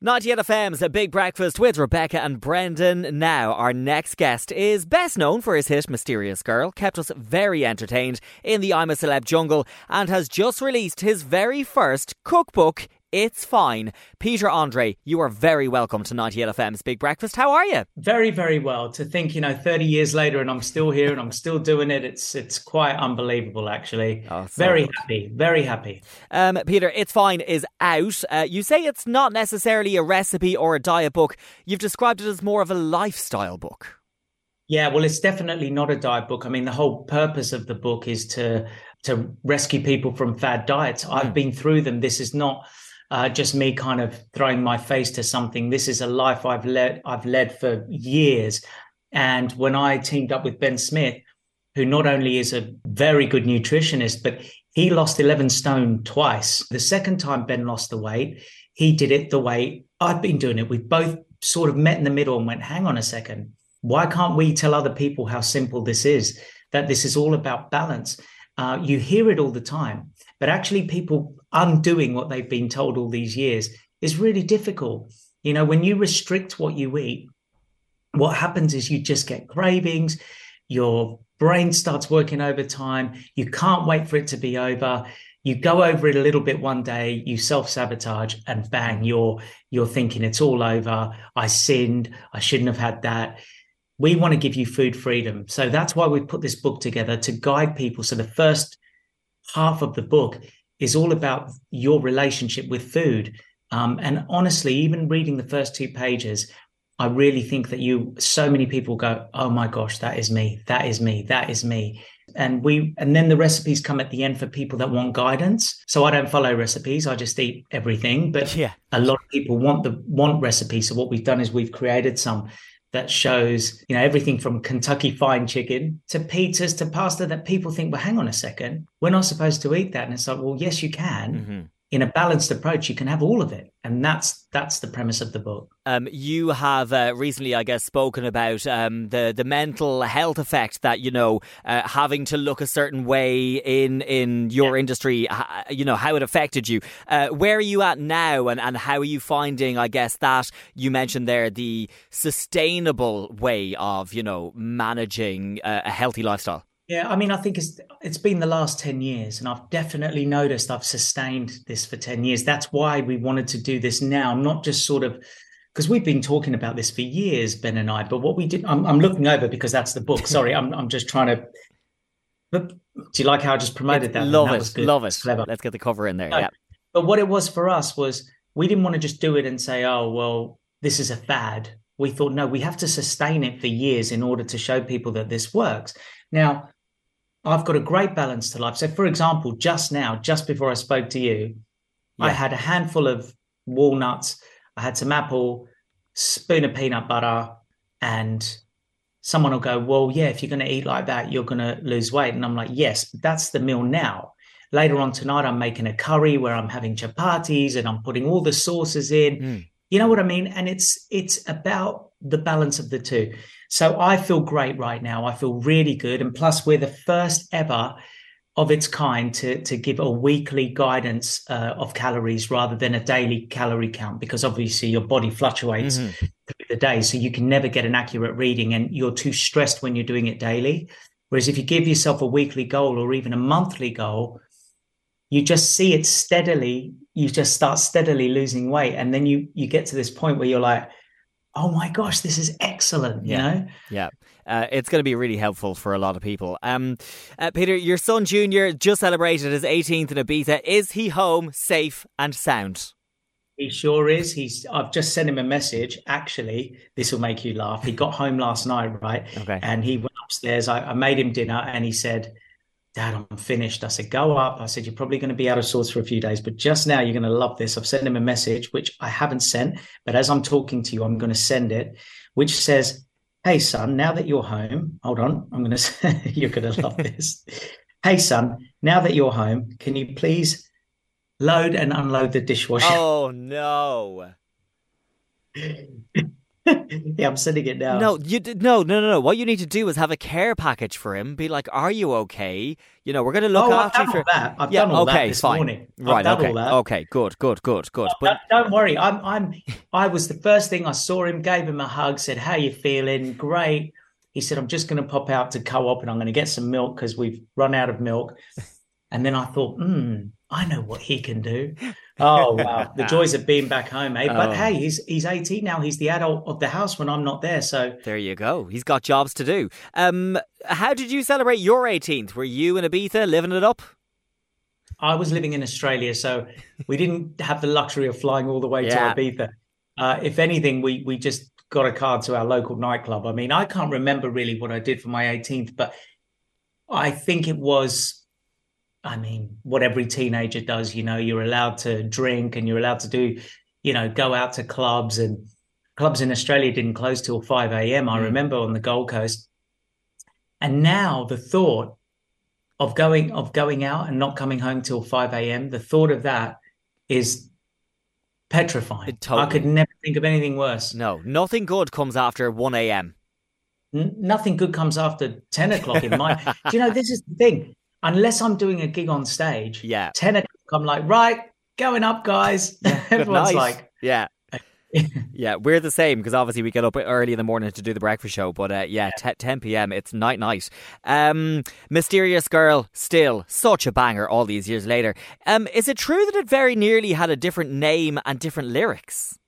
98 FM's A Big Breakfast with Rebecca and Brendan. Now, our next guest is best known for his hit Mysterious Girl, kept us very entertained in the I'm a Celeb jungle, and has just released his very first cookbook it's fine. Peter Andre, you are very welcome to 98 FM's Big Breakfast. How are you? Very, very well. To think, you know, 30 years later and I'm still here and I'm still doing it, it's it's quite unbelievable, actually. Oh, very good. happy, very happy. Um, Peter, It's Fine is out. Uh, you say it's not necessarily a recipe or a diet book. You've described it as more of a lifestyle book. Yeah, well, it's definitely not a diet book. I mean, the whole purpose of the book is to to rescue people from fad diets. Mm. I've hmm. been through them. This is not uh, just me kind of throwing my face to something. This is a life I've led I've led for years. And when I teamed up with Ben Smith, who not only is a very good nutritionist, but he lost 11 stone twice. The second time Ben lost the weight, he did it the way I've been doing it. We both sort of met in the middle and went, hang on a second. Why can't we tell other people how simple this is? That this is all about balance. Uh, you hear it all the time, but actually, people undoing what they've been told all these years is really difficult. You know, when you restrict what you eat, what happens is you just get cravings, your brain starts working overtime, you can't wait for it to be over. You go over it a little bit one day, you self-sabotage, and bang, you're you're thinking it's all over. I sinned, I shouldn't have had that we want to give you food freedom. So that's why we put this book together to guide people. So the first half of the book is all about your relationship with food. Um, and honestly, even reading the first two pages, I really think that you, so many people go, oh my gosh, that is me, that is me, that is me. And we, and then the recipes come at the end for people that want guidance. So I don't follow recipes; I just eat everything. But yeah. a lot of people want the want recipes. So what we've done is we've created some that shows, you know, everything from Kentucky fine chicken to pizzas to pasta that people think, well, hang on a second, we're not supposed to eat that. And it's like, well, yes, you can. Mm-hmm in a balanced approach, you can have all of it, and that's that's the premise of the book. Um, you have uh, recently, I guess, spoken about um, the the mental health effect that you know uh, having to look a certain way in in your yeah. industry, you know how it affected you. Uh, where are you at now, and and how are you finding? I guess that you mentioned there the sustainable way of you know managing a healthy lifestyle. Yeah, I mean, I think it's it's been the last ten years, and I've definitely noticed I've sustained this for ten years. That's why we wanted to do this now, not just sort of because we've been talking about this for years, Ben and I. But what we did, I'm, I'm looking over because that's the book. Sorry, I'm I'm just trying to. But do you like how I just promoted that? Love that it, love it. Clever. Let's get the cover in there. No, yeah. But what it was for us was we didn't want to just do it and say, oh well, this is a fad. We thought no, we have to sustain it for years in order to show people that this works. Now I've got a great balance to life. So, for example, just now, just before I spoke to you, yeah. I had a handful of walnuts, I had some apple, spoon of peanut butter, and someone will go, Well, yeah, if you're going to eat like that, you're going to lose weight. And I'm like, Yes, but that's the meal now. Later on tonight, I'm making a curry where I'm having chapatis and I'm putting all the sauces in. Mm. You know what I mean? And it's it's about the balance of the two. So I feel great right now. I feel really good. And plus, we're the first ever of its kind to, to give a weekly guidance uh, of calories rather than a daily calorie count, because obviously your body fluctuates mm-hmm. through the day. So you can never get an accurate reading and you're too stressed when you're doing it daily. Whereas if you give yourself a weekly goal or even a monthly goal, you just see it steadily, you just start steadily losing weight. And then you you get to this point where you're like, oh my gosh, this is excellent, you yeah. know? Yeah. Uh, it's going to be really helpful for a lot of people. Um, uh, Peter, your son Junior just celebrated his 18th in Ibiza. Is he home, safe and sound? He sure is. He's. I've just sent him a message. Actually, this will make you laugh. He got home last night, right? Okay. And he went upstairs. I, I made him dinner, and he said, Dad, I'm finished. I said, go up. I said, you're probably going to be out of sorts for a few days, but just now you're going to love this. I've sent him a message, which I haven't sent, but as I'm talking to you, I'm going to send it, which says, Hey, son, now that you're home, hold on, I'm going to say, you're going to love this. hey, son, now that you're home, can you please load and unload the dishwasher? Oh, no. yeah, I'm sending it now. No, you did no, no, no, no. What you need to do is have a care package for him. Be like, "Are you okay? You know, we're going to look oh, after you." For... that. I've yeah, done all okay, that this fine. morning. Right, I've done okay, all that. okay, good, good, good, good. But Don't, don't worry. I'm. I'm. I was the first thing I saw him. Gave him a hug. Said, "How you feeling? Great." He said, "I'm just going to pop out to co-op and I'm going to get some milk because we've run out of milk." And then I thought, hmm, I know what he can do. Oh wow, the joys of being back home, eh? Oh. But hey, he's he's 18 now. He's the adult of the house when I'm not there. So there you go. He's got jobs to do. Um, how did you celebrate your 18th? Were you in Ibiza living it up? I was living in Australia, so we didn't have the luxury of flying all the way Yeah. to Ibiza. Uh, if anything, we we just got a card to our local nightclub. I mean, I can't remember really what I did for my 18th, but I think it was. I mean, what every teenager does, you know, you're allowed to drink and you're allowed to do, you know, go out to clubs and clubs in Australia didn't close till 5 a.m. I Mm. remember on the Gold Coast. And now the thought of going of going out and not coming home till 5 a.m., the thought of that is petrifying. Totally- I could never think of anything worse. No, nothing good comes after 1 a.m. N- nothing good comes after 10 o'clock in my do you know this is the thing unless i'm doing a gig on stage Yeah. 10 o'clock i'm like right going up guys Good everyone's night. like yeah. yeah, we're the same because obviously we get up early in the morning to do the breakfast show. But uh, yeah, te- 10 p.m. It's night night. Um, Mysterious Girl, still such a banger all these years later. Um, is it true that it very nearly had a different name and different lyrics?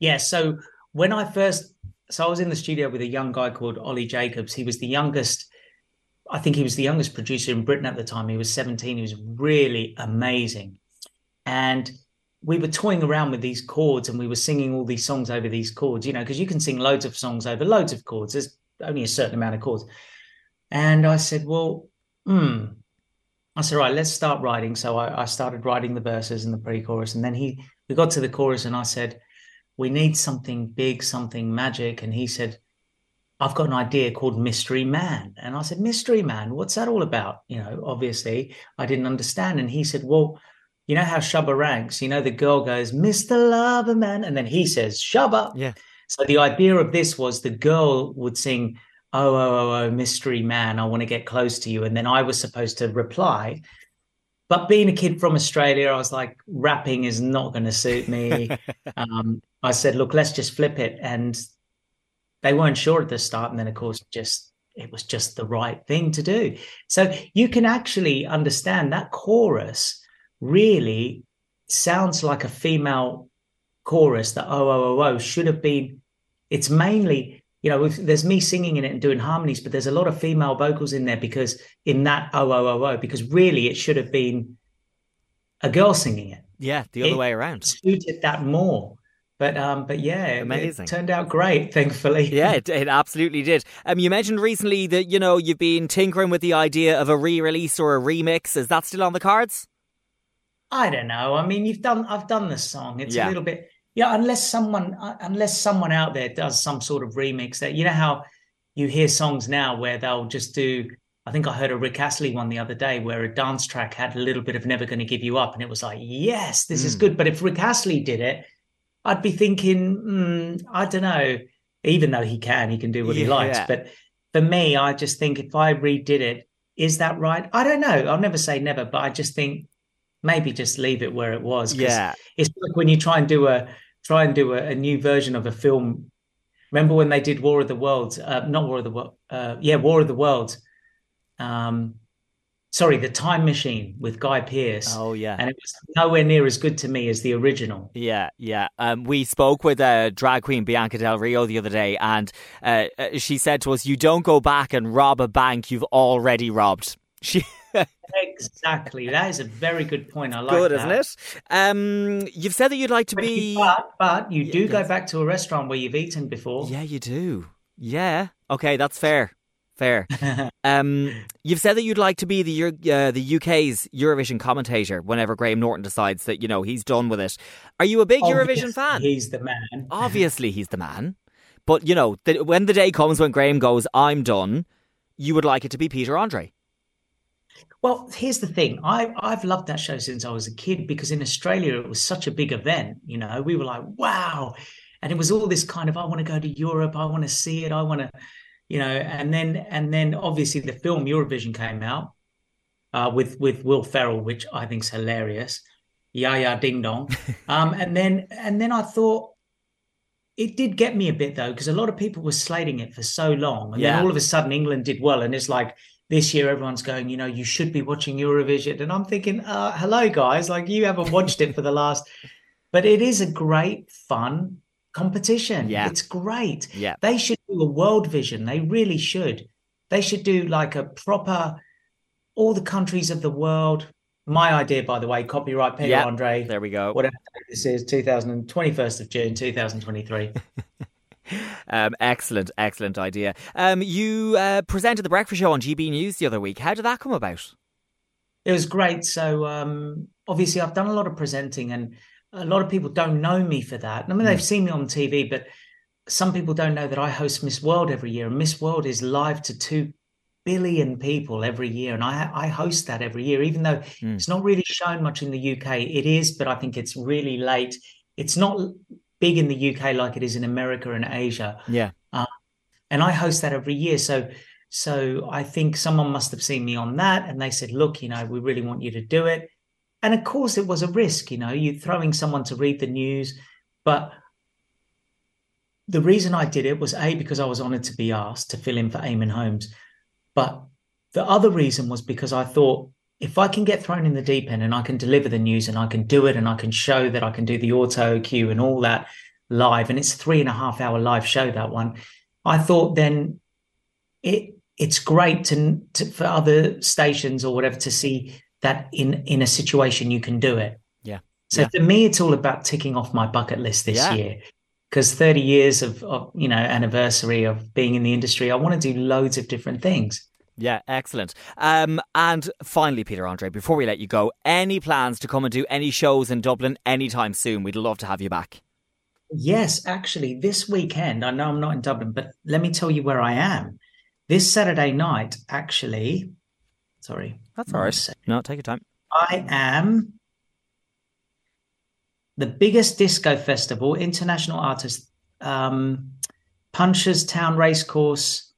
yeah so when i first so i was in the studio with a young guy called ollie jacobs he was the youngest i think he was the youngest producer in britain at the time he was 17 he was really amazing and we were toying around with these chords and we were singing all these songs over these chords, you know, because you can sing loads of songs over loads of chords. There's only a certain amount of chords. And I said, well, hmm. I said, right, let's start writing. So I, I started writing the verses and the pre-chorus. And then he we got to the chorus and I said, we need something big, something magic. And he said, I've got an idea called Mystery Man. And I said, Mystery Man, what's that all about? You know, obviously I didn't understand. And he said, Well, you know how Shabba Ranks? You know, the girl goes, Mr. Lover Man. And then he says, Shabba. Yeah. So the idea of this was the girl would sing, Oh, oh, oh, oh, mystery man, I want to get close to you. And then I was supposed to reply. But being a kid from Australia, I was like, rapping is not going to suit me. um, I said, look, let's just flip it. And they weren't sure at the start. And then, of course, just it was just the right thing to do. So you can actually understand that chorus really sounds like a female chorus that oh oh oh oh should have been it's mainly you know there's me singing in it and doing harmonies but there's a lot of female vocals in there because in that oh oh oh oh because really it should have been a girl singing it Yeah, the other It- way around. suited that more but um but yeah it- Amazing. it turned out great thankfully Yeah, it, it absolutely did. Um, you mentioned recently that you know you've been tinkering with the idea of a re-release or a remix. Is that still on the cards? I don't know. I mean, you've done. I've done the song. It's Yeah. a little bit. Yeah, unless someone, uh, unless someone out there does some sort of remix. That you know how you hear songs now where they'll just do. I think I heard a Rick Astley one the other day where a dance track had a little bit of "Never Gonna Give You Up," and it was like, yes, this is Mm. good. But if Rick Astley did it, I'd be thinking, mm, I don't know. Even though he can, he can do what he likes. Yeah. But for me, I just think if I redid it, is that right? I don't know. I'll never say never, but I just think maybe just leave it where it was. Yeah, It's like when you try and do a try and do a, a new version of a film. Remember when they did War of the Worlds? Uh, not War of the World. Uh, yeah, War of the Worlds. Um, sorry, The Time Machine with Guy Pearce, Oh yeah. and it was nowhere near as good to me as the original. Yeah, yeah. Um, we spoke with uh, drag queen Bianca Del Rio the other day, and uh, uh, she said to us, "You don't go back and rob a bank you've already robbed." She Exactly. That is a very good point. I like good, that. isn't it? Um, you've said that you'd like to But, be. but, but you do go back to a restaurant where you've eaten before. Yeah, you do. Yeah. Okay, that's fair. Fair. Um, you've said that you'd like to be the uh, the UK's Eurovision commentator whenever Graham Norton decides that you know he's done with it. Are you a big Eurovision fan? He's the man. Obviously, he's the man. But you know, the, when the day comes when Graham goes, "I'm done," you would like it to be Peter Andre. Well, here's the thing. I I've loved that show since I was a kid because in Australia it was such a big event. You know, we were like, wow. and it was all this kind of I want to go to Europe, I want to see it, I want to, you know, and then and then obviously the film Eurovision came out uh, with with Will Ferrell, which I think's hilarious. Yeah, yeah, ding dong. um, and then and then I thought it did get me a bit though, because a lot of people were slating it for so long, and Yeah. then all of a sudden England did well, and it's like this year everyone's going, you know, you should be watching Eurovision, and I'm thinking, uh, hello guys, like you haven't watched it for the last, but it is a great fun competition. Yeah. it's great. Yeah. They should do a world vision. They really should. They should do like a proper all the countries of the world. My idea, by the way, copyright Peter Yeah. Andre. There we go. Whatever this is, 2000, 21st of June, 2023. Um, excellent, excellent idea. Um, you uh, presented the breakfast show on GB News the other week. How did that come about? it was great. So um, obviously, I've done a lot of presenting, and a lot of people don't know me for that. I mean, they've seen me on TV, but some people don't know that I host Miss World every year, and Miss World is live to two billion people every year, and I I host that every year, even though Mm. it's not really shown much in the UK. It is, but I think it's really late. It's not big in the UK like it is in America and Asia Yeah. and I host that every year. So, so I think someone must have seen me on that, and they said, "Look, you know, we really want you to do it." And of course, it was a risk. You know, you're throwing someone to read the news, but the reason I did it was a because I was honoured to be asked to fill in for Eamonn Holmes, but the other reason was because I thought if I can get thrown in the deep end and I can deliver the news and I can do it and I can show that I can do the auto cue and all that live, and it's three and a half hour live show that one. I thought then it it's great to, to for other stations or whatever to see that in in a situation you can do it. Yeah. So Yeah. for me, it's all about ticking off my bucket list this Yeah. year because 30 years of, of you know anniversary of being in the industry, I want to do loads of different things. Yeah, excellent. Um, and finally, Peter Andre, before we let you go, any plans to come and do any shows in Dublin anytime soon? We'd love to have you back. Yes, actually, this weekend, I know I'm not in Dublin, but let me tell you where I am. This Saturday night, actually, sorry, That's all one No, take your time. I am the biggest disco festival, international artist, um, Punchestown Racecourse,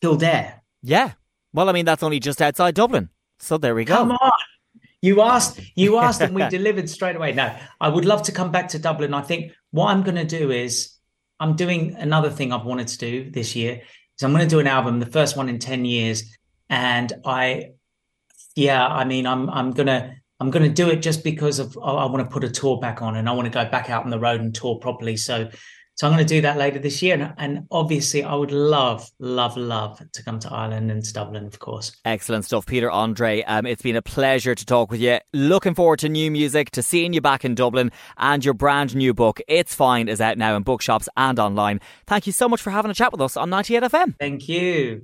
Kildare. Yeah. Well, I mean, that's only just outside Dublin. So there we go. Come on. You asked, you asked, and we delivered straight away. No, I would love to come back to Dublin. I think what I'm going to do is I'm doing another thing I've wanted to do this year. Is I'm going to do an album, the first one in ten years, and I, yeah, I mean, I'm I'm gonna I'm gonna do it just because of I, I want to put a tour back on, and I want to go back out on the road and tour properly. So. So I'm going to do that later this year, and, and obviously, I would love, love, love to come to Ireland and to Dublin, of course. Excellent stuff, Peter Andre. Um, it's been a pleasure to talk with you. Looking forward to new music, to seeing you back in Dublin, and your brand new book, It's Fine, is out now in bookshops and online. Thank you so much for having a chat with us on 98 FM. Thank you.